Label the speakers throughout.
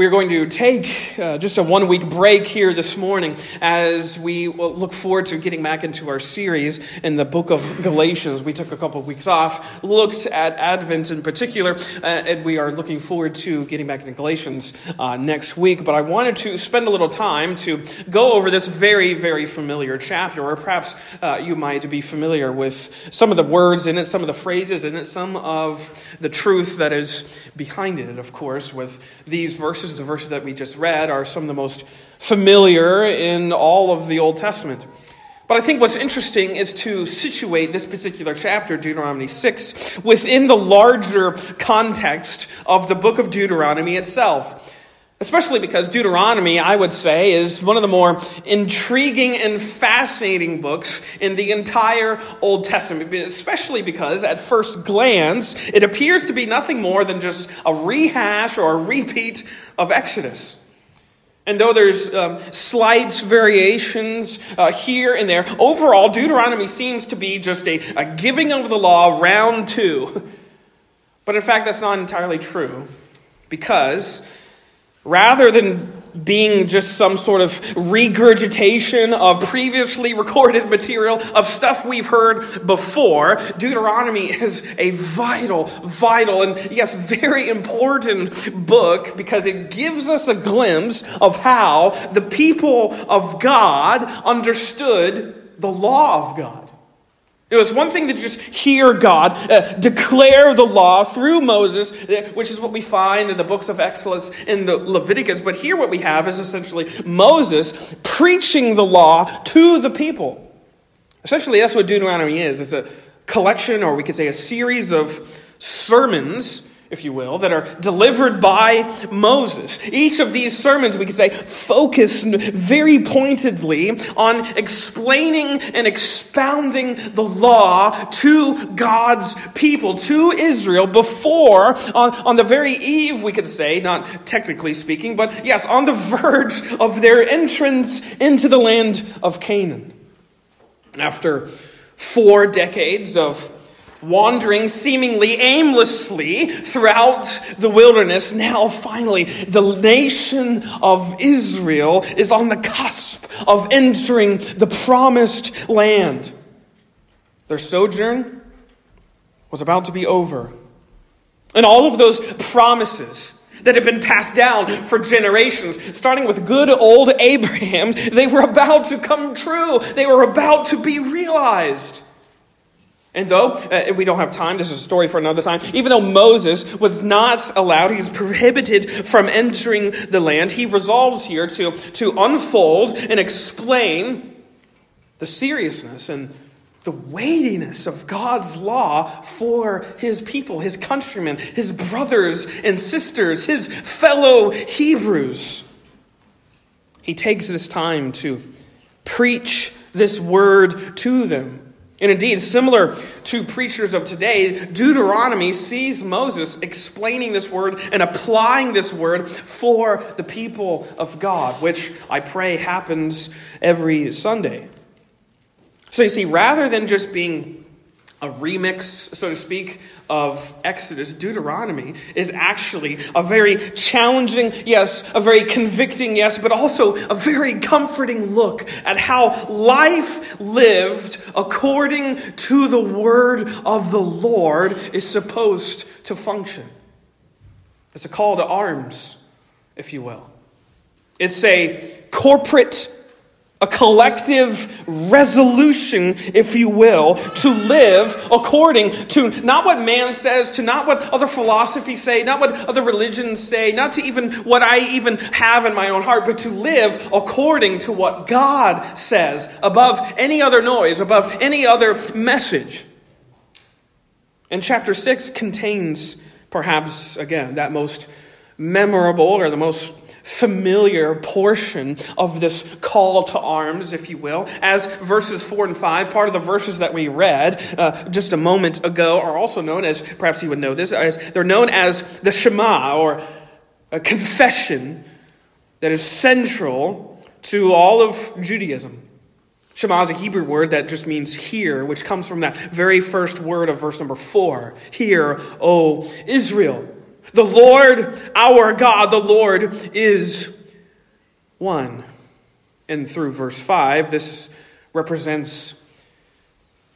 Speaker 1: We're going to take uh, just a one week break here this morning as we look forward to getting back into our series in the book of Galatians. We took a couple of weeks off, looked at Advent in particular, uh, and we are looking forward to getting back into Galatians uh, next week. But I wanted to spend a little time to go over this very, very familiar chapter, or perhaps uh, you might be familiar with some of the words in it, some of the phrases in it, some of the truth that is behind it, of course, with these verses verses, the verses that we just read, are some of the most familiar in all of the Old Testament. But I think what's interesting is to situate this particular chapter, Deuteronomy 6, within the larger context of the book of Deuteronomy itself. Especially because Deuteronomy, I would say, is one of the more intriguing and fascinating books in the entire Old Testament. Especially because, at first glance, it appears to be nothing more than just a rehash or a repeat of Exodus. And though there's um, slight variations uh, here and there, overall, Deuteronomy seems to be just a, a giving of the law round two. But in fact, that's not entirely true because Rather than being just some sort of regurgitation of previously recorded material, of stuff we've heard before, Deuteronomy is a vital, vital, and yes, very important book because it gives us a glimpse of how the people of God understood the law of God. It was one thing to just hear God uh, declare the law through Moses, uh, which is what we find in the books of Exodus and the Leviticus. But here, what we have is essentially Moses preaching the law to the people. Essentially, that's what Deuteronomy is. It's a collection, or we could say a series of sermons if you will, that are delivered by Moses. Each of these sermons, we could say, focus very pointedly on explaining and expounding the law to God's people, to Israel, before, on, on the very eve, we could say, not technically speaking, but yes, on the verge of their entrance into the land of Canaan. After four decades of wandering seemingly aimlessly throughout the wilderness, now finally the nation of Israel is on the cusp of entering the promised land. Their sojourn was about to be over. And all of those promises that had been passed down for generations, starting with good old Abraham, they were about to come true. They were about to be realized. And though uh, we don't have time, this is a story for another time, even though Moses was not allowed, he's prohibited from entering the land, he resolves here to, to unfold and explain the seriousness and the weightiness of God's law for his people, his countrymen, his brothers and sisters, his fellow Hebrews. He takes this time to preach this word to them. And indeed, similar to preachers of today, Deuteronomy sees Moses explaining this word and applying this word for the people of God, which I pray happens every Sunday. So you see, rather than just being a remix, so to speak, of Exodus, Deuteronomy is actually a very challenging, yes, a very convicting, yes, but also a very comforting look at how life lived according to the word of the Lord is supposed to function. It's a call to arms, if you will. It's a corporate a collective resolution, if you will, to live according to not what man says, to not what other philosophies say, not what other religions say, not to even what I even have in my own heart, but to live according to what God says above any other noise, above any other message. And chapter 6 contains, perhaps, again, that most memorable or the most familiar portion of this call to arms, if you will, as verses 4 and 5, part of the verses that we read uh, just a moment ago, are also known as, perhaps you would know this, as, they're known as the Shema, or a confession that is central to all of Judaism. Shema is a Hebrew word that just means hear, which comes from that very first word of verse number 4. Hear, O Israel. The Lord, our God, the Lord is one. And through verse 5, this represents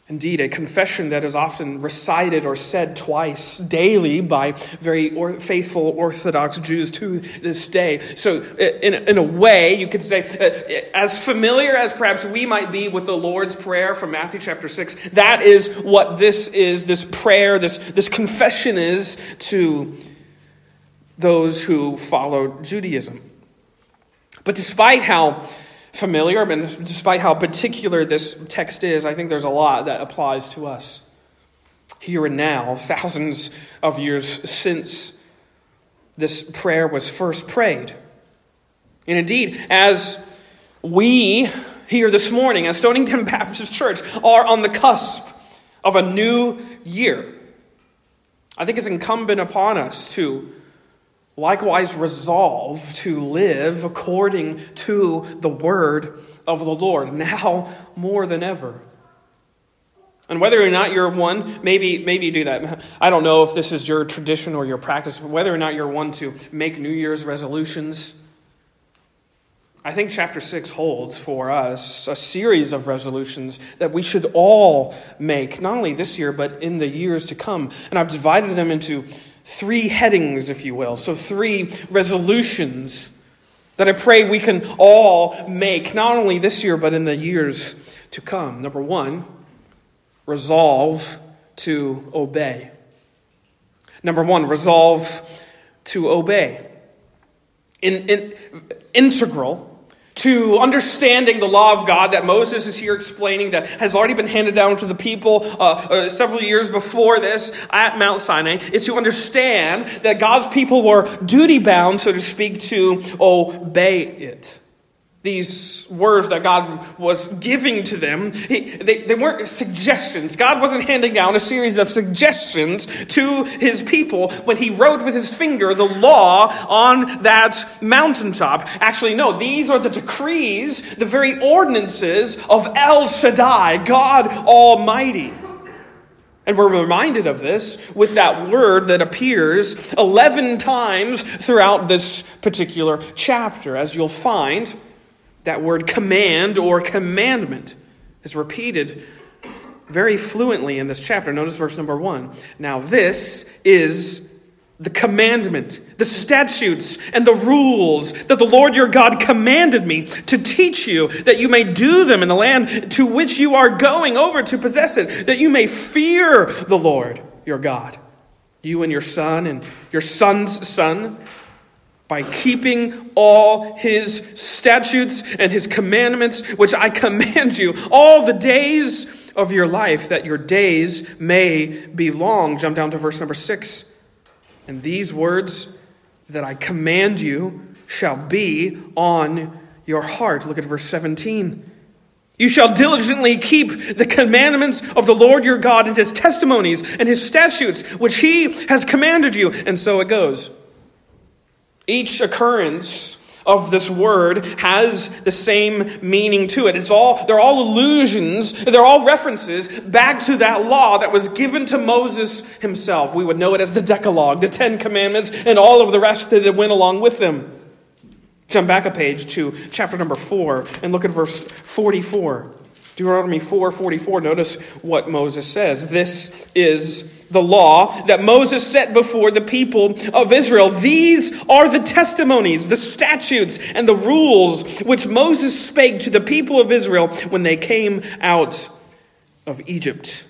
Speaker 1: Indeed, a confession that is often recited or said twice daily by very or faithful Orthodox Jews to this day. So, in, in a way, you could say, uh, as familiar as perhaps we might be with the Lord's Prayer from Matthew chapter 6, that is what this is, this prayer, this, this confession is to those who follow Judaism. But despite how familiar, and despite how particular this text is, I think there's a lot that applies to us here and now, thousands of years since this prayer was first prayed. And indeed, as we here this morning, at Stonington Baptist Church, are on the cusp of a new year, I think it's incumbent upon us to likewise resolve to live according to the word of the Lord, now more than ever. And whether or not you're one, maybe, maybe do that. I don't know if this is your tradition or your practice, but whether or not you're one to make New Year's resolutions, I think chapter 6 holds for us a series of resolutions that we should all make, not only this year, but in the years to come. And I've divided them into three headings, if you will. So, three resolutions that I pray we can all make, not only this year, but in the years to come. Number one, resolve to obey. Number one, resolve to obey. In, in, integral to understanding the law of God that Moses is here explaining that has already been handed down to the people uh, uh, several years before this at Mount Sinai is to understand that God's people were duty bound, so to speak, to obey it these words that God was giving to them, he, they, they weren't suggestions. God wasn't handing down a series of suggestions to his people when he wrote with his finger the law on that mountaintop. Actually, no, these are the decrees, the very ordinances of El Shaddai, God Almighty. And we're reminded of this with that word that appears 11 times throughout this particular chapter, as you'll find that word command or commandment is repeated very fluently in this chapter. Notice verse number one. Now, this is the commandment, the statutes, and the rules that the Lord your God commanded me to teach you, that you may do them in the land to which you are going over to possess it, that you may fear the Lord your God, you and your son and your son's son by keeping all his statutes and his commandments, which I command you all the days of your life, that your days may be long. Jump down to verse number six. And these words that I command you shall be on your heart. Look at verse 17. You shall diligently keep the commandments of the Lord your God and his testimonies and his statutes, which he has commanded you. And so it goes. Each occurrence of this word has the same meaning to it. It's all, they're all allusions, they're all references back to that law that was given to Moses himself. We would know it as the Decalogue, the Ten Commandments, and all of the rest that went along with them. Jump back a page to chapter number 4 and look at verse 44. Deuteronomy 4:44 notice what Moses says. This is the law that Moses set before the people of Israel. These are the testimonies, the statutes and the rules which Moses spake to the people of Israel when they came out of Egypt.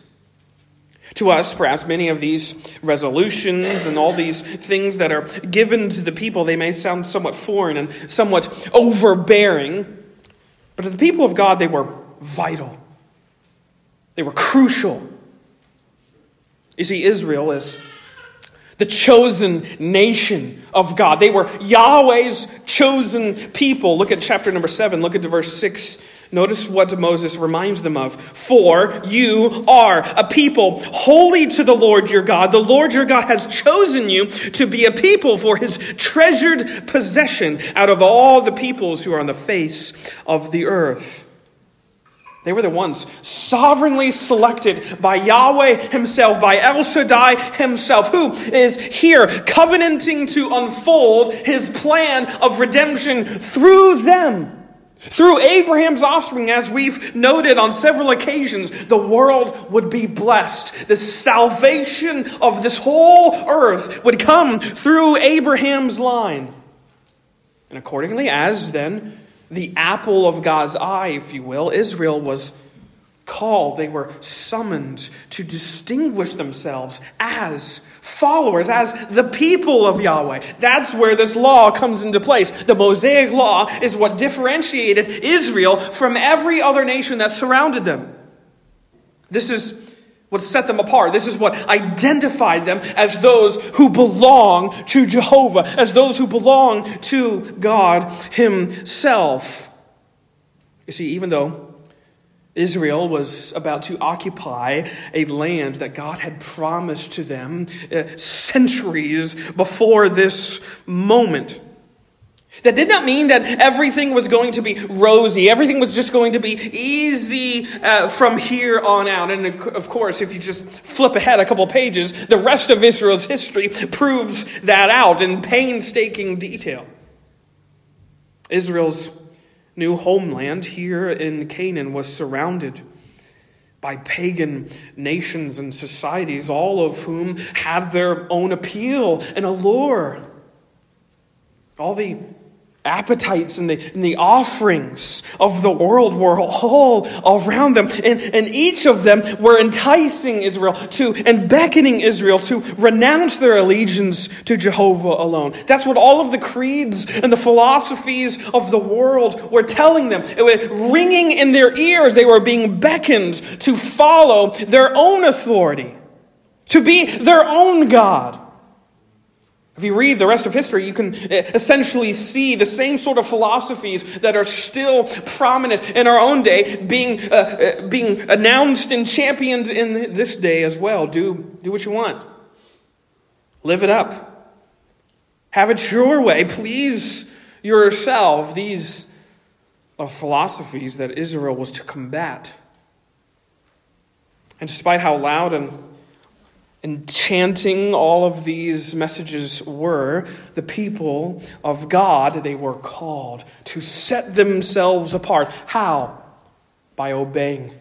Speaker 1: To us, perhaps many of these resolutions and all these things that are given to the people, they may sound somewhat foreign and somewhat overbearing. But to the people of God, they were vital, they were crucial. You see, Israel is the chosen nation of God. They were Yahweh's chosen people. Look at chapter number 7, look at verse 6. Notice what Moses reminds them of. For you are a people holy to the Lord your God. The Lord your God has chosen you to be a people for his treasured possession out of all the peoples who are on the face of the earth. They were the ones sovereignly selected by Yahweh Himself, by El Shaddai Himself, who is here covenanting to unfold His plan of redemption through them. Through Abraham's offspring, as we've noted on several occasions, the world would be blessed. The salvation of this whole earth would come through Abraham's line. And accordingly, as then the apple of God's eye, if you will, Israel was called, they were summoned to distinguish themselves as followers, as the people of Yahweh. That's where this law comes into place. The Mosaic law is what differentiated Israel from every other nation that surrounded them. This is what set them apart. This is what identified them as those who belong to Jehovah, as those who belong to God Himself. You see, even though Israel was about to occupy a land that God had promised to them uh, centuries before this moment, that did not mean that everything was going to be rosy. Everything was just going to be easy uh, from here on out. And of course, if you just flip ahead a couple pages, the rest of Israel's history proves that out in painstaking detail. Israel's new homeland here in Canaan was surrounded by pagan nations and societies, all of whom had their own appeal and allure. All the appetites and the, and the offerings of the world were all around them. And, and each of them were enticing Israel to and beckoning Israel to renounce their allegiance to Jehovah alone. That's what all of the creeds and the philosophies of the world were telling them. It was ringing in their ears. They were being beckoned to follow their own authority, to be their own God. If you read the rest of history, you can eh, essentially see the same sort of philosophies that are still prominent in our own day being, uh, being announced and championed in this day as well. Do, do what you want, live it up, have it your way, please yourself. These are philosophies that Israel was to combat. And despite how loud and enchanting all of these messages were, the people of God, they were called to set themselves apart. How? By obeying.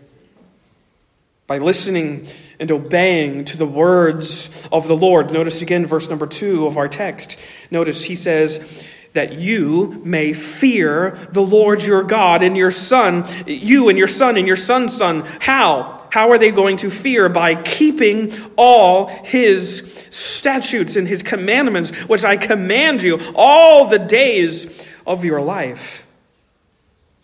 Speaker 1: By listening and obeying to the words of the Lord. Notice again verse number two of our text. Notice he says, that you may fear the Lord your God and your son, you and your son and your son's son. How? How are they going to fear? By keeping all his statutes and his commandments, which I command you all the days of your life.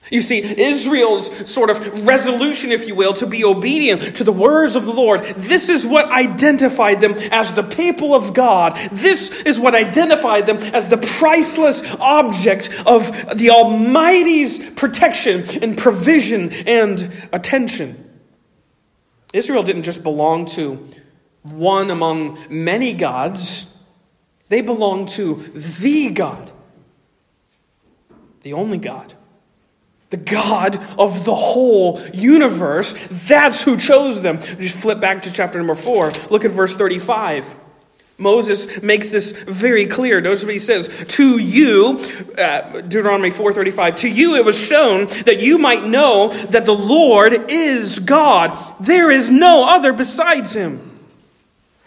Speaker 1: You see, Israel's sort of resolution, if you will, to be obedient to the words of the Lord, this is what identified them as the people of God. This is what identified them as the priceless object of the Almighty's protection and provision and attention. Israel didn't just belong to one among many gods, they belonged to the God, the only God. The God of the whole universe. That's who chose them. Just flip back to chapter number four. Look at verse 35. Moses makes this very clear. Notice what he says. To you, uh, Deuteronomy 4.35, to you it was shown that you might know that the Lord is God. There is no other besides him.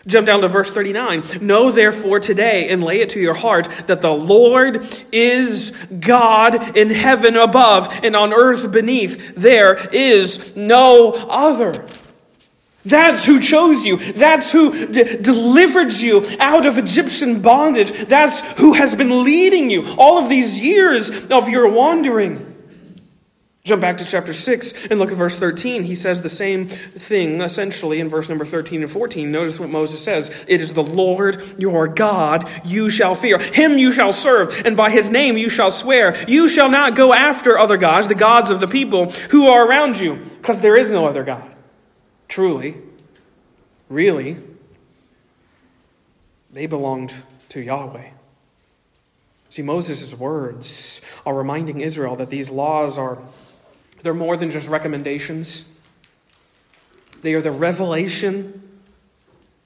Speaker 1: Jump down to verse 39. Know therefore today and lay it to your heart that the Lord is God in heaven above and on earth beneath. There is no other. That's who chose you. That's who de- delivered you out of Egyptian bondage. That's who has been leading you all of these years of your wandering. Jump back to chapter 6 and look at verse 13. He says the same thing essentially in verse number 13 and 14. Notice what Moses says It is the Lord your God you shall fear. Him you shall serve, and by his name you shall swear. You shall not go after other gods, the gods of the people who are around you, because there is no other God. Truly, really, they belonged to Yahweh. See, Moses' words are reminding Israel that these laws are They're more than just recommendations, they are the revelation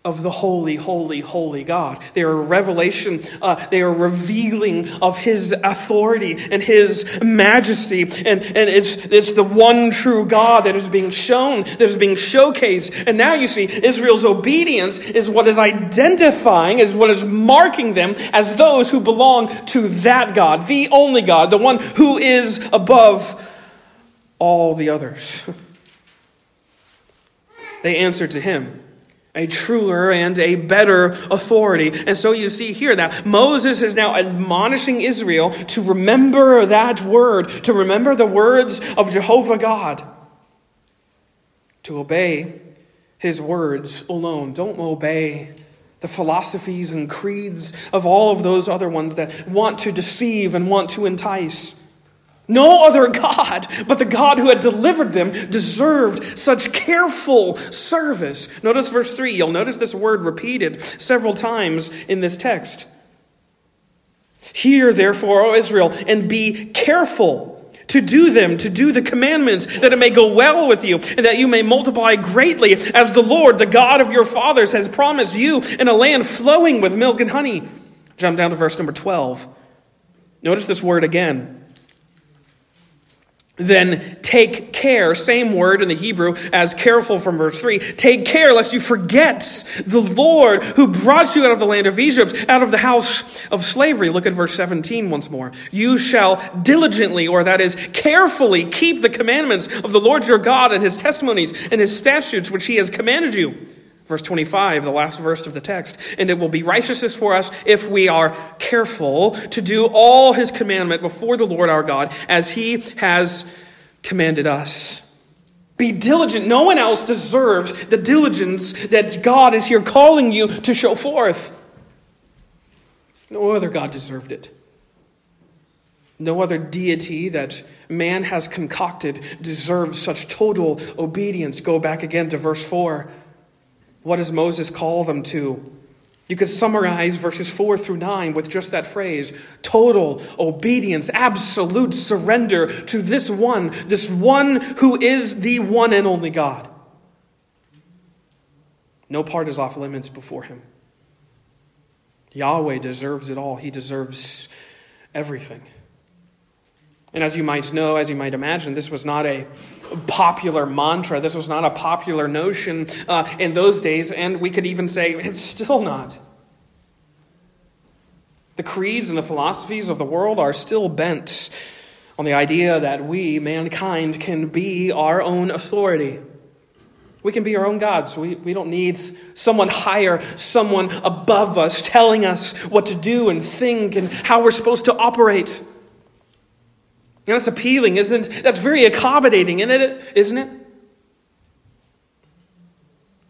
Speaker 1: of the holy, holy, holy God. They are a revelation, uh, they are revealing of His authority and His majesty. And, and it's, it's the one true God that is being shown, that is being showcased. And now you see, Israel's obedience is what is identifying, is what is marking them as those who belong to that God, the only God, the one who is above all the others. they answer to Him a truer and a better authority. And so you see here that Moses is now admonishing Israel to remember that word, to remember the words of Jehovah God, to obey his words alone. Don't obey the philosophies and creeds of all of those other ones that want to deceive and want to entice. No other God but the God who had delivered them deserved such careful service. Notice verse 3. You'll notice this word repeated several times in this text. Hear, therefore, O Israel, and be careful to do them, to do the commandments, that it may go well with you, and that you may multiply greatly, as the Lord, the God of your fathers, has promised you in a land flowing with milk and honey. Jump down to verse number 12. Notice this word again then take care, same word in the Hebrew as careful from verse 3. Take care lest you forget the Lord who brought you out of the land of Egypt, out of the house of slavery. Look at verse 17 once more. You shall diligently, or that is carefully, keep the commandments of the Lord your God and his testimonies and his statutes which he has commanded you. Verse 25, the last verse of the text. And it will be righteousness for us if we are careful to do all his commandment before the Lord our God as he has commanded us. Be diligent. No one else deserves the diligence that God is here calling you to show forth. No other God deserved it. No other deity that man has concocted deserves such total obedience. Go back again to verse 4. What does Moses call them to? You could summarize verses 4 through 9 with just that phrase total obedience, absolute surrender to this one, this one who is the one and only God. No part is off limits before him. Yahweh deserves it all, he deserves everything. And as you might know, as you might imagine, this was not a popular mantra. This was not a popular notion uh, in those days, and we could even say it's still not. The creeds and the philosophies of the world are still bent on the idea that we, mankind, can be our own authority. We can be our own gods. We, we don't need someone higher, someone above us telling us what to do and think and how we're supposed to operate. You know, that's appealing, isn't it? That's very accommodating, isn't it? Isn't it?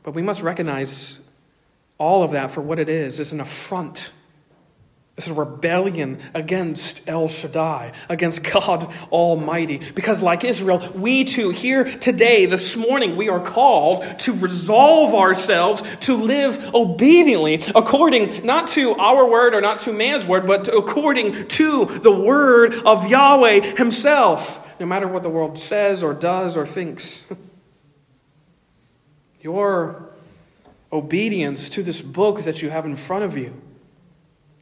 Speaker 1: But we must recognize all of that for what it is. It's an affront it's a rebellion against El Shaddai, against God Almighty. Because, like Israel, we too, here today, this morning, we are called to resolve ourselves to live obediently, according not to our word or not to man's word, but according to the word of Yahweh Himself, no matter what the world says or does or thinks. Your obedience to this book that you have in front of you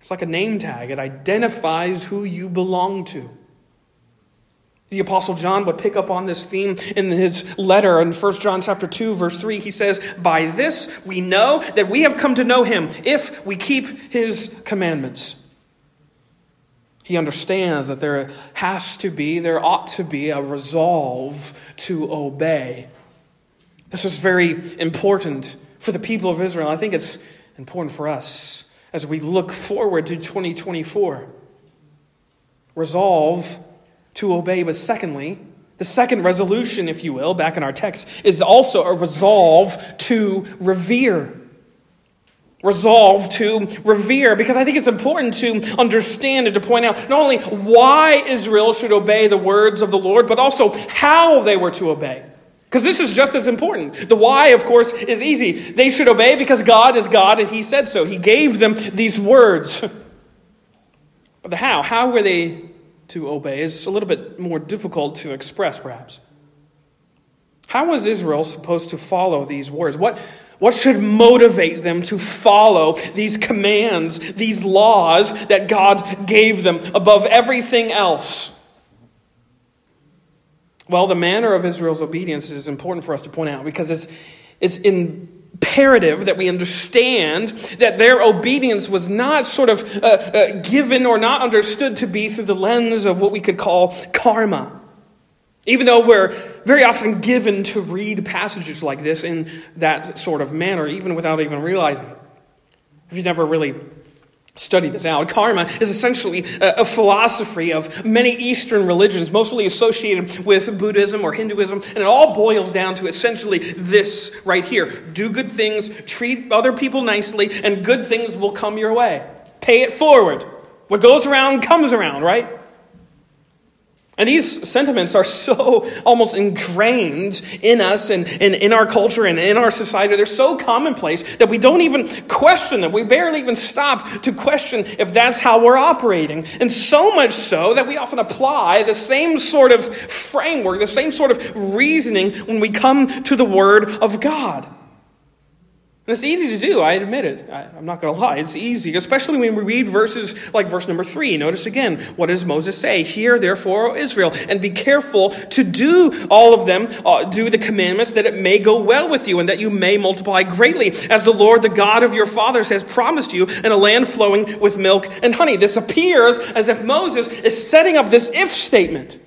Speaker 1: it's like a name tag, it identifies who you belong to. The apostle John would pick up on this theme in his letter in 1 John chapter 2 verse 3 he says by this we know that we have come to know him if we keep his commandments. He understands that there has to be there ought to be a resolve to obey. This is very important for the people of Israel. I think it's important for us as we look forward to 2024. Resolve to obey, but secondly, the second resolution, if you will, back in our text, is also a resolve to revere. Resolve to revere, because I think it's important to understand and to point out not only why Israel should obey the words of the Lord, but also how they were to obey. Because this is just as important. The why, of course, is easy. They should obey because God is God and He said so. He gave them these words. But the how, how were they to obey, is a little bit more difficult to express, perhaps. How was Israel supposed to follow these words? What, what should motivate them to follow these commands, these laws that God gave them above everything else? Well, the manner of Israel's obedience is important for us to point out because it's, it's imperative that we understand that their obedience was not sort of uh, uh, given or not understood to be through the lens of what we could call karma. Even though we're very often given to read passages like this in that sort of manner, even without even realizing it. If you've never really studied this out, karma is essentially a, philosophy of many Eastern religions, mostly associated with Buddhism or Hinduism, and it all boils down to essentially this right here do good things, treat other people nicely, and good things will come your way. Pay it forward. What goes around comes around, right? And these sentiments are so almost ingrained in us and, and, in our culture and in our society. They're so commonplace that we don't even question them. We barely even stop to question if that's how we're operating. And so much so that we often apply the same sort of framework, the same sort of reasoning when we come to the Word of God. And it's easy to do, I admit it. I, am not going to lie. It's easy, especially when we read verses like verse number three. Notice again, what does Moses say? Hear, therefore, O Israel, and be careful to do all of them, uh, do the commandments, that it may go well with you, and that you may multiply greatly, as the Lord, the God of your fathers, has promised you, in a land flowing with milk and honey. This appears as if Moses is setting up this if statement.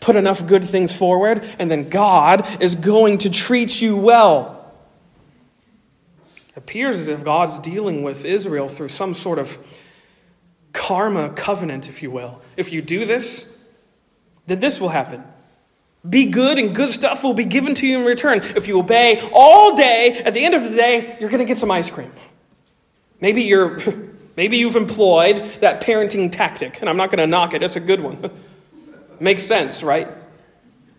Speaker 1: Put enough good things forward, and then God is going to treat you well appears as if God's dealing with Israel through some sort of karma covenant, if you will. If you do this, then this will happen. Be good, and good stuff will be given to you in return. If you obey all day, at the end of the day, you're going to get some ice cream. Maybe you're. Maybe you've employed that parenting tactic, and I'm not going to knock it. It's a good one. Makes sense, right?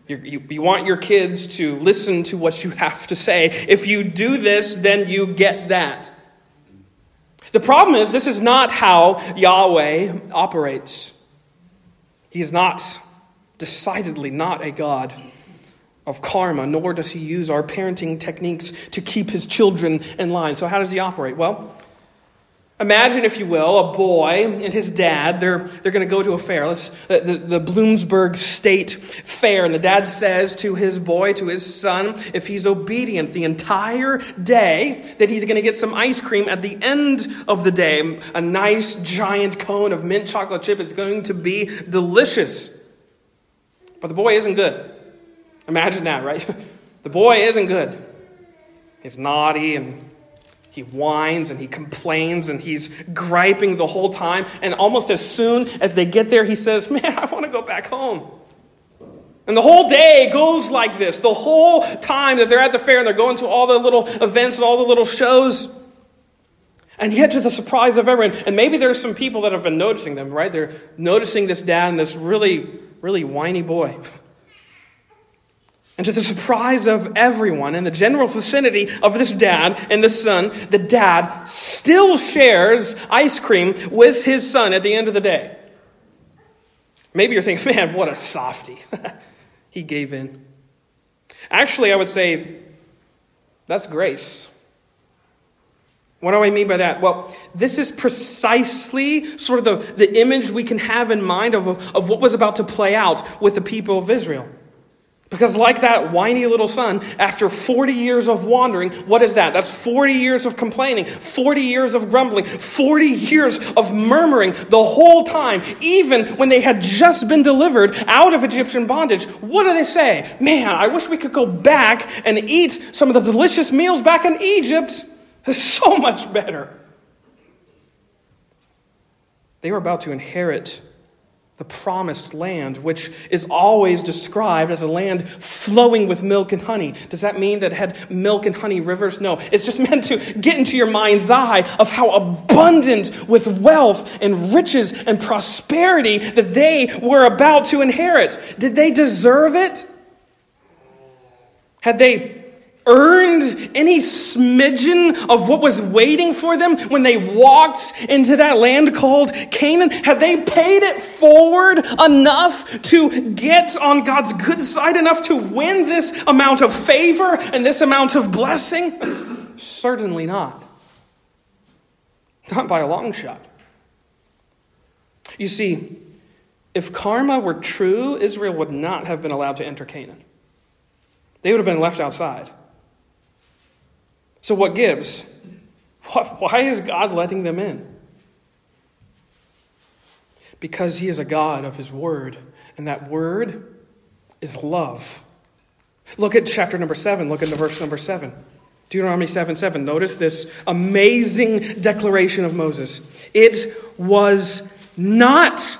Speaker 1: You, you, want your kids to listen to what you have to say. If you do this, then you get that. The problem is, this is not how Yahweh operates. He's not, decidedly not a God of karma, nor does he use our parenting techniques to keep his children in line. So, how does he operate? Well, Imagine, if you will, a boy and his dad. They're, they're going to go to a fair, Let's, uh, the, the Bloomsburg State Fair. And the dad says to his boy, to his son, if he's obedient the entire day, that he's going to get some ice cream at the end of the day. A nice giant cone of mint chocolate chip. It's going to be delicious. But the boy isn't good. Imagine that, right? The boy isn't good. He's naughty and he whines and he complains and he's griping the whole time. And almost as soon as they get there, he says, Man, I want to go back home. And the whole day goes like this. The whole time that they're at the fair and they're going to all the little events and all the little shows. And yet, to the surprise of everyone, and maybe there's some people that have been noticing them, right? They're noticing this dad and this really, really whiny boy. And to the surprise of everyone in the general vicinity of this dad and the son, the dad still shares ice cream with his son at the end of the day. Maybe you're thinking, man, what a softy. he gave in. Actually, I would say that's grace. What do I mean by that? Well, this is precisely sort of the, the image we can have in mind of, of what was about to play out with the people of Israel. Because, like that whiny little son, after 40 years of wandering, what is that? That's 40 years of complaining, 40 years of grumbling, 40 years of murmuring the whole time, even when they had just been delivered out of Egyptian bondage. What do they say? Man, I wish we could go back and eat some of the delicious meals back in Egypt. It's so much better. They were about to inherit the promised land, which is always described as a land flowing with milk and honey. Does that mean that it had milk and honey rivers? No. It's just meant to get into your mind's eye of how abundant with wealth and riches and prosperity that they were about to inherit. Did they deserve it? Had they earned any smidgen of what was waiting for them when they walked into that land called Canaan? Had they paid it forward enough to get on God's good side enough to win this amount of favor and this amount of blessing? Certainly not. Not by a long shot. You see, if karma were true, Israel would not have been allowed to enter Canaan. They would have been left outside. So, what gives? Why is God letting them in? Because He is a God of His Word, and that Word is love. Look at chapter number 7. Look the verse number 7. Deuteronomy 7 7. Notice this amazing declaration of Moses. It was not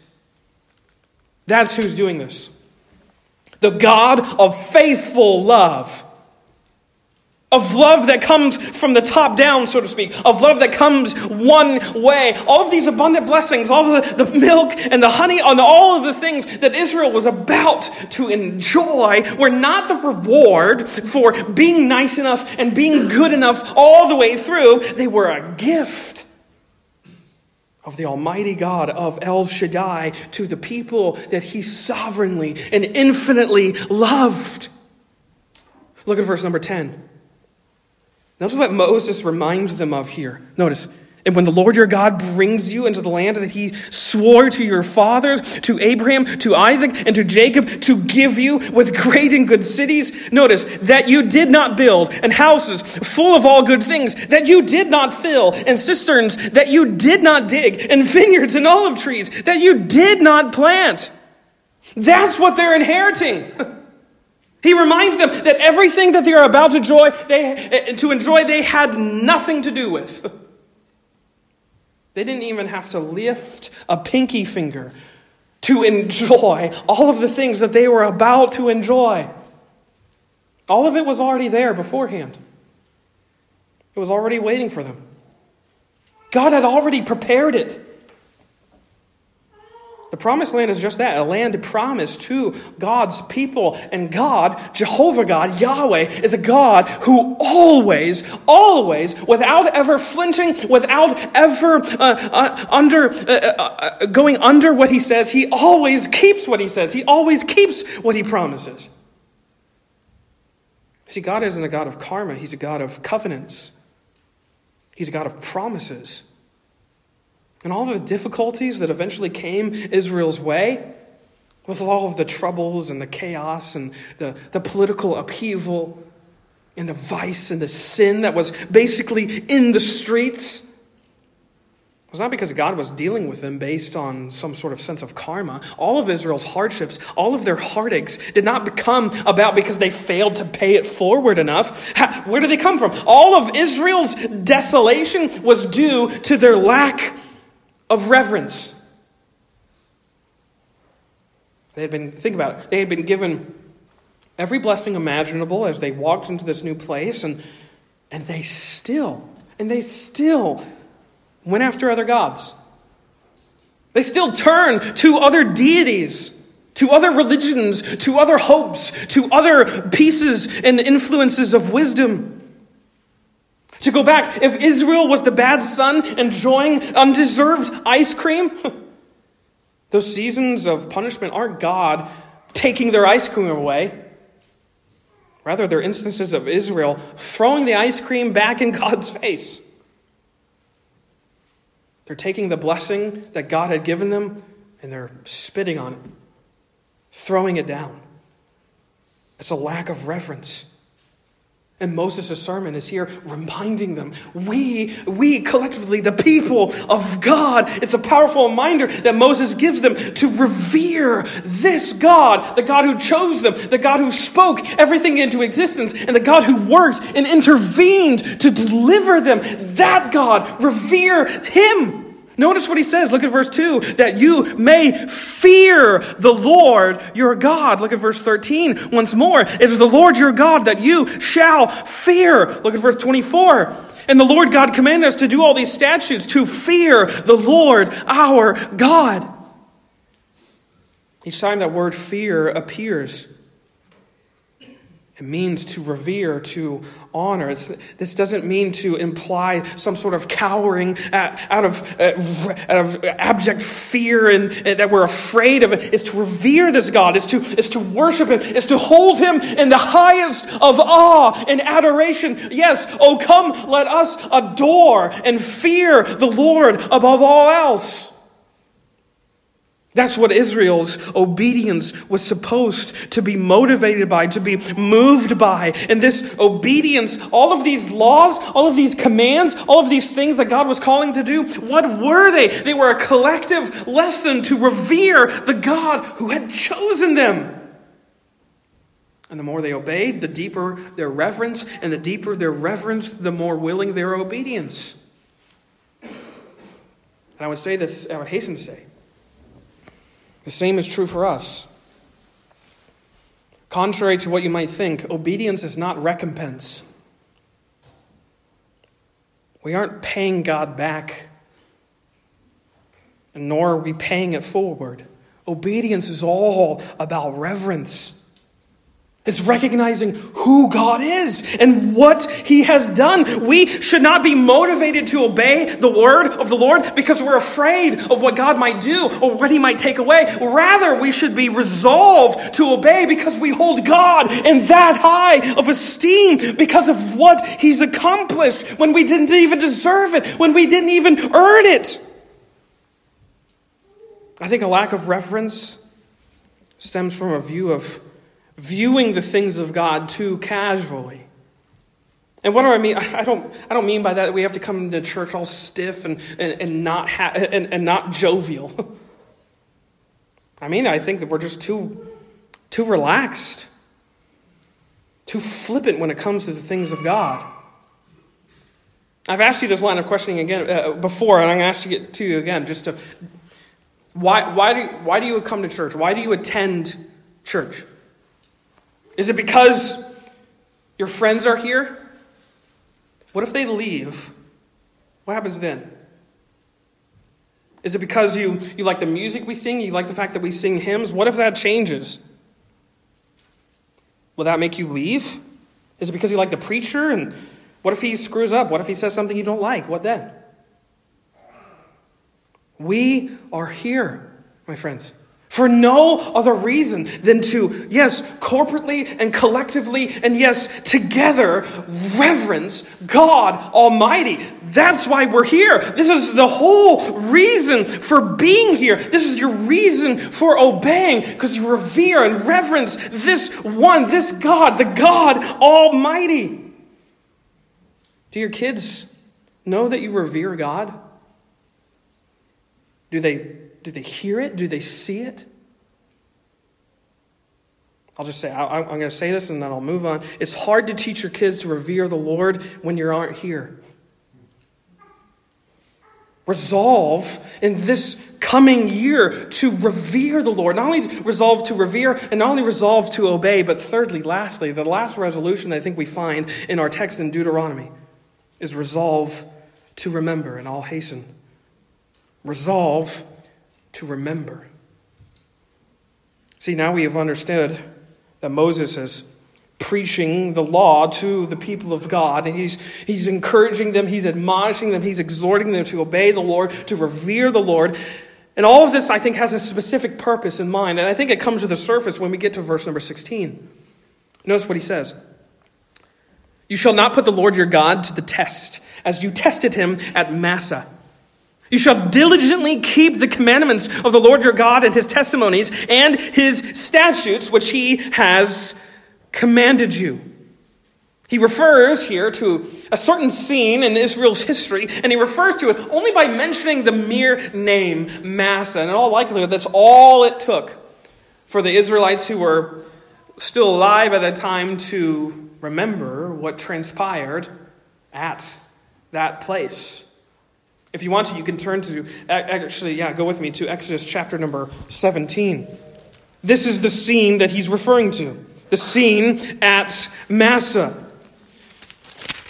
Speaker 1: That's who's doing this. The God of faithful love. Of love that comes from the top down, so to speak. Of love that comes one way. All of these abundant blessings, all of the, the milk and the honey, and all of the things that Israel was about to enjoy were not the reward for being nice enough and being good enough all the way through. They were a gift of the Almighty God of El Shaddai to the people that He sovereignly and infinitely loved. Look at verse number 10. Notice what Moses reminds them of here. Notice, and when the Lord your God brings you into the land that he swore to your fathers, to Abraham, to Isaac, and to Jacob to give you with great and good cities, notice that you did not build, and houses full of all good things that you did not fill, and cisterns that you did not dig, and vineyards and olive trees that you did not plant. That's what they're inheriting. He reminds them that everything that they are about to enjoy, they, eh, to enjoy, they had nothing to do with. They didn't even have to lift a pinky finger to enjoy all of the things that they were about to enjoy. All of it was already there beforehand, it was already waiting for them. God had already prepared it. The promised land is just that a land promised to God's people. And God, Jehovah God, Yahweh, is a God who always, always, without ever flinching, without ever uh, uh, under, uh, uh, uh, going under what he says, he always keeps what he says. He always keeps what he promises. See, God isn't a God of karma, He's a God of covenants, He's a God of promises. And all the difficulties that eventually came Israel's way, with all of the troubles and the chaos and the, the political upheaval and the vice and the sin that was basically in the streets, was not because God was dealing with them based on some sort of sense of karma. All of Israel's hardships, all of their heartaches did not become about because they failed to pay it forward enough. Where did they come from? All of Israel's desolation was due to their lack of reverence. They had been, think about it, they had been given every blessing imaginable as they walked into this new place, and, and they still, and they still went after other gods. They still turned to other deities to other religions, to other hopes, to other pieces and influences of wisdom. To go back, if Israel was the bad son enjoying undeserved ice cream, those seasons of punishment aren't God taking their ice cream away. Rather, they're instances of Israel throwing the ice cream back in God's face. They're taking the blessing that God had given them and they're spitting on it, throwing it down. It's a lack of reverence. And Moses' sermon is here reminding them we, we collectively, the people of God, it's a powerful reminder that Moses gives them to revere this God, the God who chose them, the God who spoke everything into existence, and the God who worked and intervened to deliver them. That God, revere Him. Notice what he says. Look at verse 2 that you may fear the Lord your God. Look at verse 13. Once more, it is the Lord your God that you shall fear. Look at verse 24. And the Lord God commanded us to do all these statutes to fear the Lord our God. Each time that word fear appears, it means to revere, to honor. It's, this doesn't mean to imply some sort of cowering out of, uh, out of abject fear and, and, that we're afraid of it. It's to revere this God. It's to, it's to worship Him. It's to hold Him in the highest of awe and adoration. Yes, oh come, let us adore and fear the Lord above all else. That's what Israel's obedience was supposed to be motivated by, to be moved by. And this obedience, all of these laws, all of these commands, all of these things that God was calling to do, what were they? They were a collective lesson to revere the God who had chosen them. And the more they obeyed, the deeper their reverence, and the deeper their reverence, the more willing their obedience. And I would say this, I would hasten to say, the same is true for us. Contrary to what you might think, obedience is not recompense. We aren't paying God back, nor are we paying it forward. Obedience is all about reverence. It's recognizing who God is and what He has done. We should not be motivated to obey the word of the Lord because we're afraid of what God might do or what He might take away. Rather, we should be resolved to obey because we hold God in that high of esteem because of what He's accomplished when we didn't even deserve it, when we didn't even earn it. I think a lack of reverence stems from a view of viewing the things of God too casually. And what do I mean? I don't, I don't mean by that, we have to come to church all stiff and, and, and not, ha- and, and not jovial. I mean, I think that we're just too, too relaxed, too flippant when it comes to the things of God. I've asked you this line of questioning again uh, before, and I'm going to ask it to you again. Just to, why, why, do, why do you come to church? Why do you attend church? Is it because your friends are here? What if they leave? What happens then? Is it because you, you like the music we sing? You like the fact that we sing hymns? What if that changes? Will that make you leave? Is it because you like the preacher? And what if he screws up? What if he says something you don't like? What then? We are here, my friends for no other reason than to, yes, corporately and collectively, and yes, together, reverence God Almighty. That's why we're here. This is the whole reason for being here. This is your reason for obeying, because you revere and reverence this one, this God, the God Almighty. Do your kids know that you revere God? Do they do they hear it? Do they see it? I'll just say, I, am going to say this and then I'll move on. It's hard to teach your kids to revere the Lord when you aren't here. Resolve in this coming year to revere the Lord. Not only resolve to revere and not only resolve to obey, but thirdly, lastly, the last resolution I think we find in our text in Deuteronomy is resolve to remember. And I'll hasten. Resolve to remember. See, now we have understood that Moses is preaching the law to the people of God, and he's, he's encouraging them, he's admonishing them, he's exhorting them to obey the Lord, to revere the Lord. And all of this, I think, has a specific purpose in mind. And I think it comes to the surface when we get to verse number 16. Notice what he says. You shall not put the Lord your God to the test, as you tested him at Massah. You shall diligently keep the commandments of the Lord your God and his testimonies and his statutes, which he has commanded you. He refers here to a certain scene in Israel's history, and he refers to it only by mentioning the mere name, Massah. And in all likelihood, that's all it took for the Israelites who were still alive at that time to remember what transpired at that place. If you want to, you can turn to, actually, yeah, go with me to Exodus chapter number 17. This is the scene that he's referring to the scene at Massah.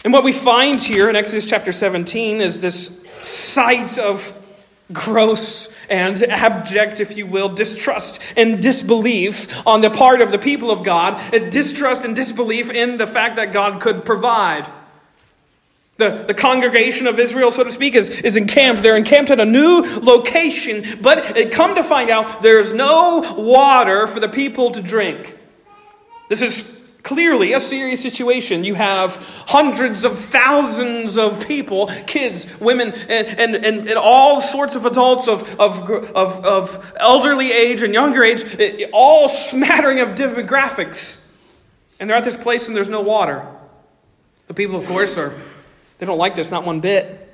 Speaker 1: And what we find here in Exodus chapter 17 is this sight of gross and abject, if you will, distrust and disbelief on the part of the people of God, distrust and disbelief in the fact that God could provide. The, the congregation of Israel, so to speak, is, is encamped. They're encamped at a new location, but come to find out there's no water for the people to drink. This is Clearly, a serious situation. You have hundreds of thousands of people, kids, women, and, and, and, and all sorts of adults of, of, of, of elderly age and younger age, eh, all smattering of demographics. And they're at this place and there's no water. The people, of course, are, they don't like this, not one bit.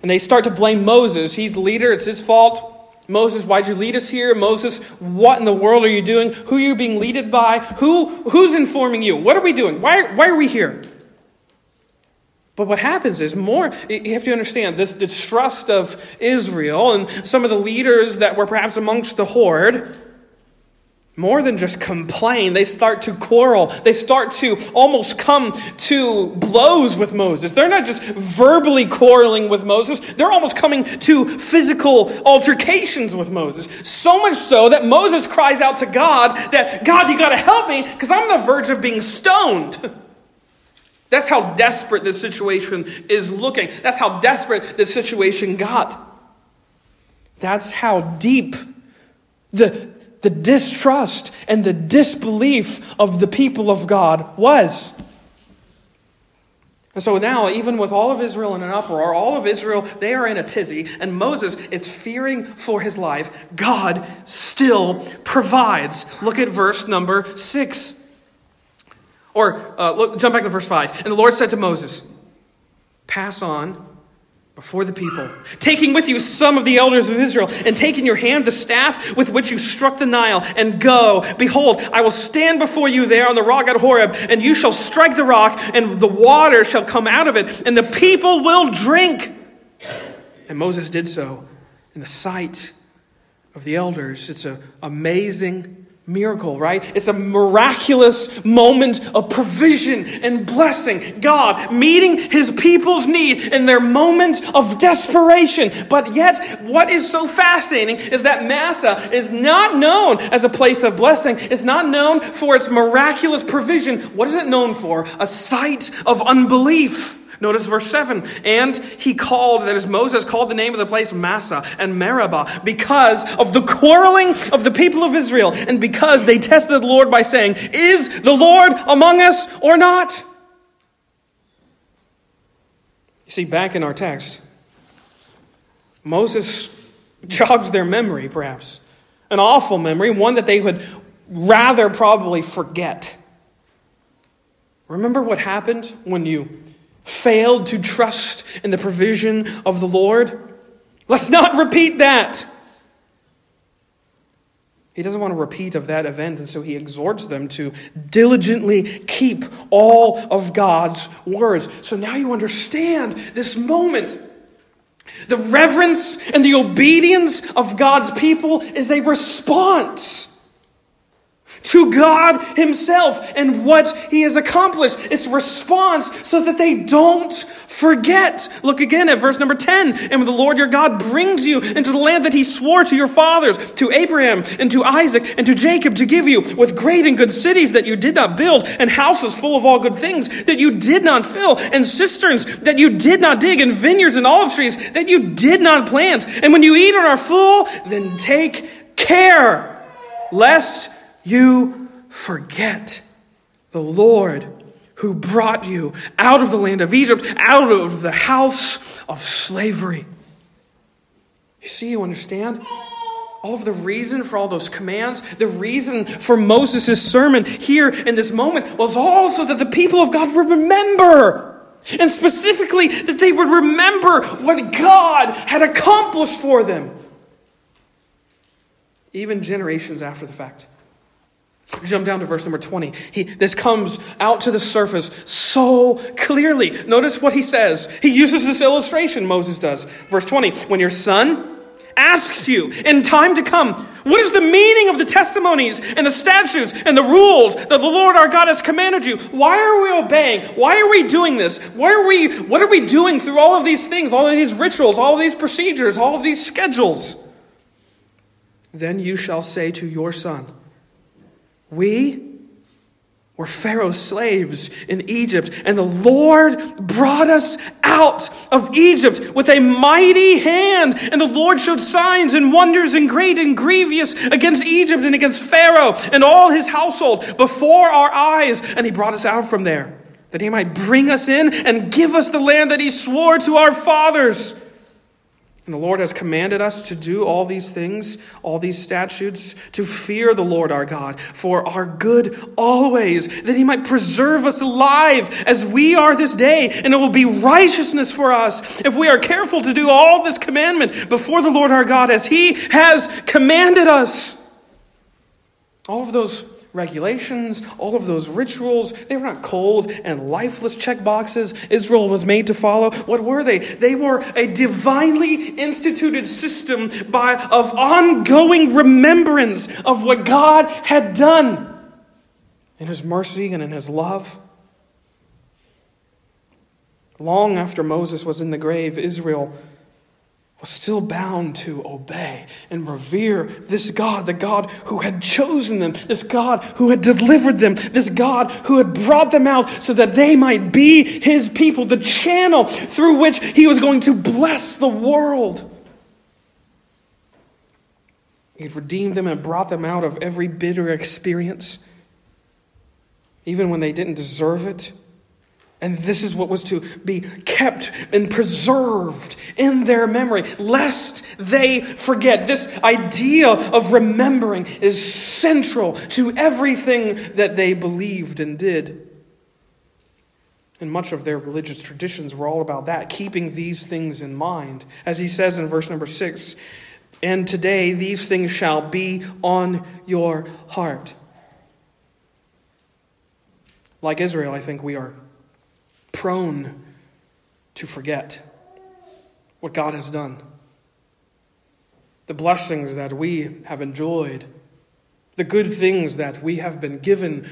Speaker 1: And they start to blame Moses. He's the leader, it's his fault. Moses, why'd you lead us here? Moses, what in the world are you doing? Who are you being leaded by? Who, who's informing you? What are we doing? Why, why are we here? But what happens is more, you have to understand this distrust of Israel and some of the leaders that were perhaps amongst the horde more than just complain, they start to quarrel. They start to almost come to blows with Moses. They're not just verbally quarreling with Moses, they're almost coming to physical altercations with Moses. So much so that Moses cries out to God that, God, you got to help me because I'm on the verge of being stoned. That's how desperate this situation is looking. That's how desperate this situation got. That's how deep the, the distrust and the disbelief of the people of God was. And so now, even with all of Israel in an uproar, all of Israel, they are in a tizzy, and Moses is fearing for his life. God still provides. Look at verse number six. Or uh, look, jump back to verse five. And the Lord said to Moses, Pass on before the people, taking with you some of the elders of Israel, and taking your hand the staff with which you struck the Nile, and go. Behold, I will stand before you there on the rock at Horeb, and you shall strike the rock, and the water shall come out of it, and the people will drink. And Moses did so in the sight of the elders. It's an amazing miracle, right? It's a miraculous moment of provision and blessing. God meeting his people's need in their moment of desperation. But yet, what is so fascinating is that Massah is not known as a place of blessing. It's not known for its miraculous provision. What is it known for? A site of unbelief. Notice verse 7. And he called, that is, Moses called the name of the place Massah and Meribah because of the quarreling of the people of Israel and because they tested the Lord by saying, Is the Lord among us or not? You see, back in our text, Moses jogs their memory, perhaps. An awful memory, one that they would rather probably forget. Remember what happened when you failed to trust in the provision of the Lord? Let's not repeat that. He doesn't want to repeat of that event, and so he exhorts them to diligently keep all of God's words. So now you understand this moment. The reverence and the obedience of God's people is a response to God Himself and what He has accomplished. It's response so that they don't forget. Look again at verse number 10. And when the Lord your God brings you into the land that He swore to your fathers, to Abraham and to Isaac and to Jacob to give you, with great and good cities that you did not build, and houses full of all good things that you did not fill, and cisterns that you did not dig, and vineyards and olive trees that you did not plant. And when you eat and are full, then take care lest you forget the Lord who brought you out of the land of Egypt, out of the house of slavery. You see, you understand? all of the reason for all those commands, the reason for Moses' sermon here in this moment was also that the people of God would remember. And specifically, that they would remember what God had accomplished for them. Even generations after the fact. Jump down to verse number 20. He, this comes out to the surface so clearly. Notice what he says. He uses this illustration, Moses does. Verse 20 When your son asks you in time to come, what is the meaning of the testimonies and the statutes and the rules that the Lord our God has commanded you? Why are we obeying? Why are we doing this? Why are we, what are we doing through all of these things, all of these rituals, all of these procedures, all of these schedules? Then you shall say to your son, We were Pharaoh's slaves in Egypt, and the Lord brought us out of Egypt with a mighty hand. And the Lord showed signs and wonders and great and grievous against Egypt and against Pharaoh and all his household before our eyes. And he brought us out from there, that he might bring us in and give us the land that he swore to our fathers. And the Lord has commanded us to do all these things, all these statutes, to fear the Lord our God for our good always, that he might preserve us alive as we are this day. And it will be righteousness for us if we are careful to do all this commandment before the Lord our God as he has commanded us. All of those regulations, all of those rituals, they were not cold and lifeless check boxes Israel was made to follow. What were they? They were a divinely instituted system by, of ongoing remembrance of what God had done in His mercy and in His love. Long after Moses was in the grave, Israel was still bound to obey and revere this God, the God who had chosen them, this God who had delivered them, this God who had brought them out so that they might be his people, the channel through which he was going to bless the world. He had redeemed them and brought them out of every bitter experience, even when they didn't deserve it. And this is what was to be kept and preserved in their memory, lest they forget. This idea of remembering is central to everything that they believed and did. And much of their religious traditions were all about that, keeping these things in mind. As he says in verse number six, and today these things shall be on your heart. Like Israel, I think we are prone to forget what God has done, the blessings that we have enjoyed, the good things that we have been given,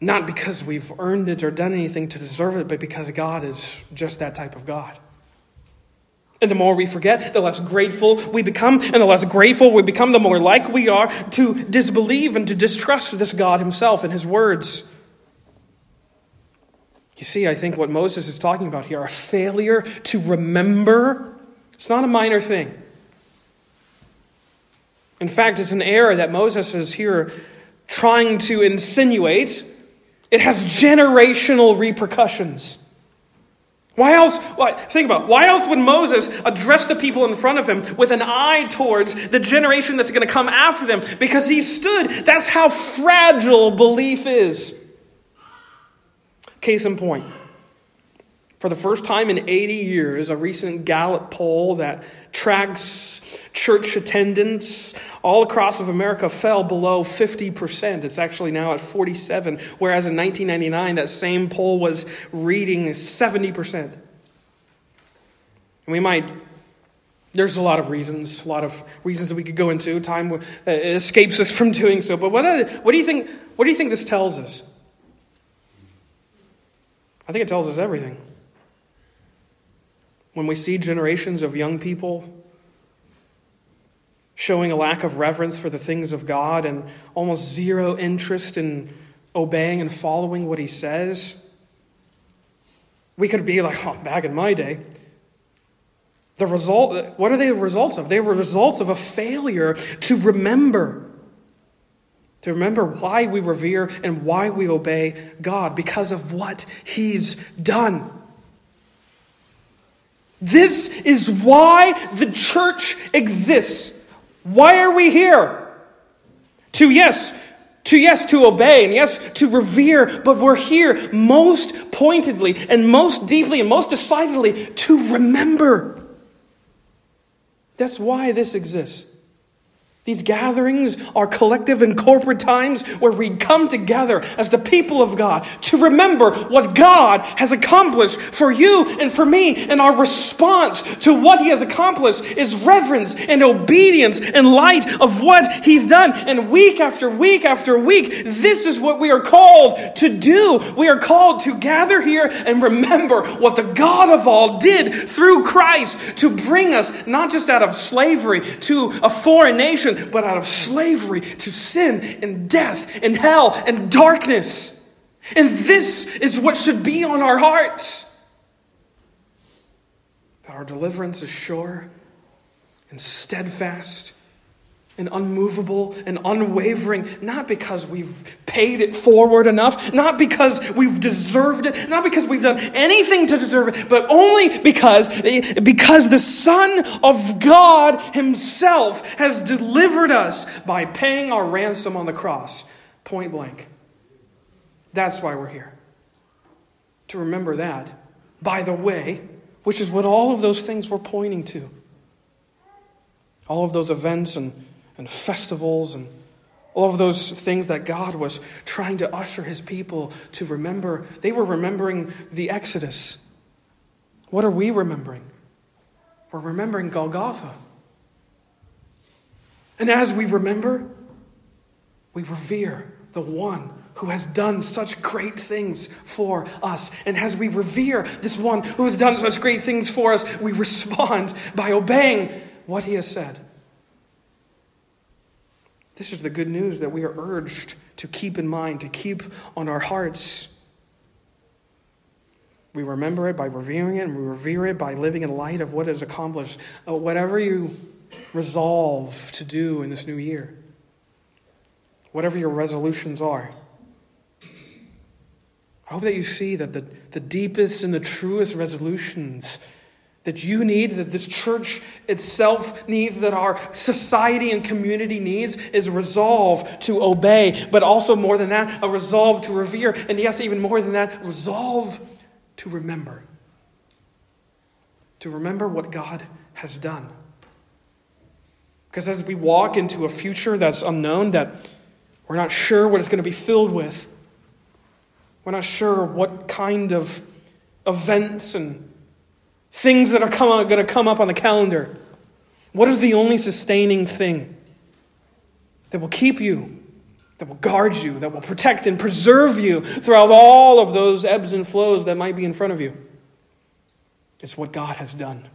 Speaker 1: not because we've earned it or done anything to deserve it, but because God is just that type of God. And the more we forget, the less grateful we become. And the less grateful we become, the more like we are to disbelieve and to distrust this God Himself and His words. You see, I think what Moses is talking about here, a failure to remember, it's not a minor thing. In fact, it's an error that Moses is here trying to insinuate. It has generational repercussions. Why else? Think about it. why else would Moses address the people in front of him with an eye towards the generation that's going to come after them? Because he stood. That's how fragile belief is. Case in point. For the first time in 80 years, a recent Gallup poll that tracks church attendance all across of America fell below 50%. It's actually now at 47, whereas in 1999 that same poll was reading 70%. And we might there's a lot of reasons, a lot of reasons that we could go into. Time uh, escapes us from doing so. But what, what do you think? What do you think this tells us? I think it tells us everything. When we see generations of young people showing a lack of reverence for the things of God and almost zero interest in obeying and following what He says, we could be like, oh, back in my day. The result, what are they the results of? They were results of a failure to remember to remember why we revere and why we obey God because of what He's done. This is why the church exists. Why are we here? To, yes, to yes, to obey, and yes, to revere, but we're here most pointedly and most deeply and most decidedly to remember. That's why this exists. These gatherings are collective and corporate times where we come together as the people of God to remember what God has accomplished for you and for me. And our response to what He has accomplished is reverence and obedience in light of what He's done. And week after week after week, this is what we are called to do. We are called to gather here and remember what the God of all did through Christ to bring us not just out of slavery to a foreign nation but out of slavery to sin and death and hell and darkness. And this is what should be on our hearts that our deliverance is sure and steadfast and unmovable and unwavering, not because we've paid it forward enough, not because we've deserved it, not because we've done anything to deserve it, but only because, because the Son of God Himself has delivered us by paying our ransom on the cross, point blank. That's why we're here. To remember that, by the way, which is what all of those things were pointing to. All of those events and and festivals and all of those things that God was trying to usher his people to remember. They were remembering the Exodus. What are we remembering? We're remembering Golgotha. And as we remember, we revere the one who has done such great things for us. And as we revere this one who has done such great things for us, we respond by obeying what he has said. This is the good news that we are urged to keep in mind, to keep on our hearts. We remember it by revering it, and we revere it by living in light of what is accomplished. Uh, whatever you resolve to do in this new year, whatever your resolutions are, I hope that you see that the, the deepest and the truest resolutions that you need, that this church itself needs, that our society and community needs, is resolve to obey, but also more than that, a resolve to revere, and yes, even more than that, resolve to remember. To remember what God has done. Because as we walk into a future that's unknown, that we're not sure what it's going to be filled with, we're not sure what kind of events and things that are going to come up on the calendar. What is the only sustaining thing that will keep you, that will guard you, that will protect and preserve you throughout all of those ebbs and flows that might be in front of you? It's what God has done.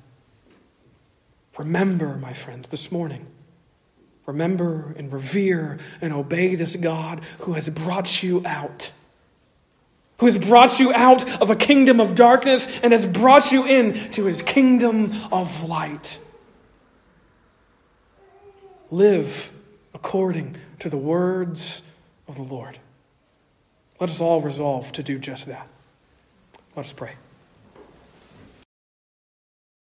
Speaker 1: Remember, my friends, this morning. Remember and revere and obey this God who has brought you out who has brought you out of a kingdom of darkness and has brought you in to his kingdom of light. Live according to the words of the Lord. Let us all resolve to do just that. Let us pray.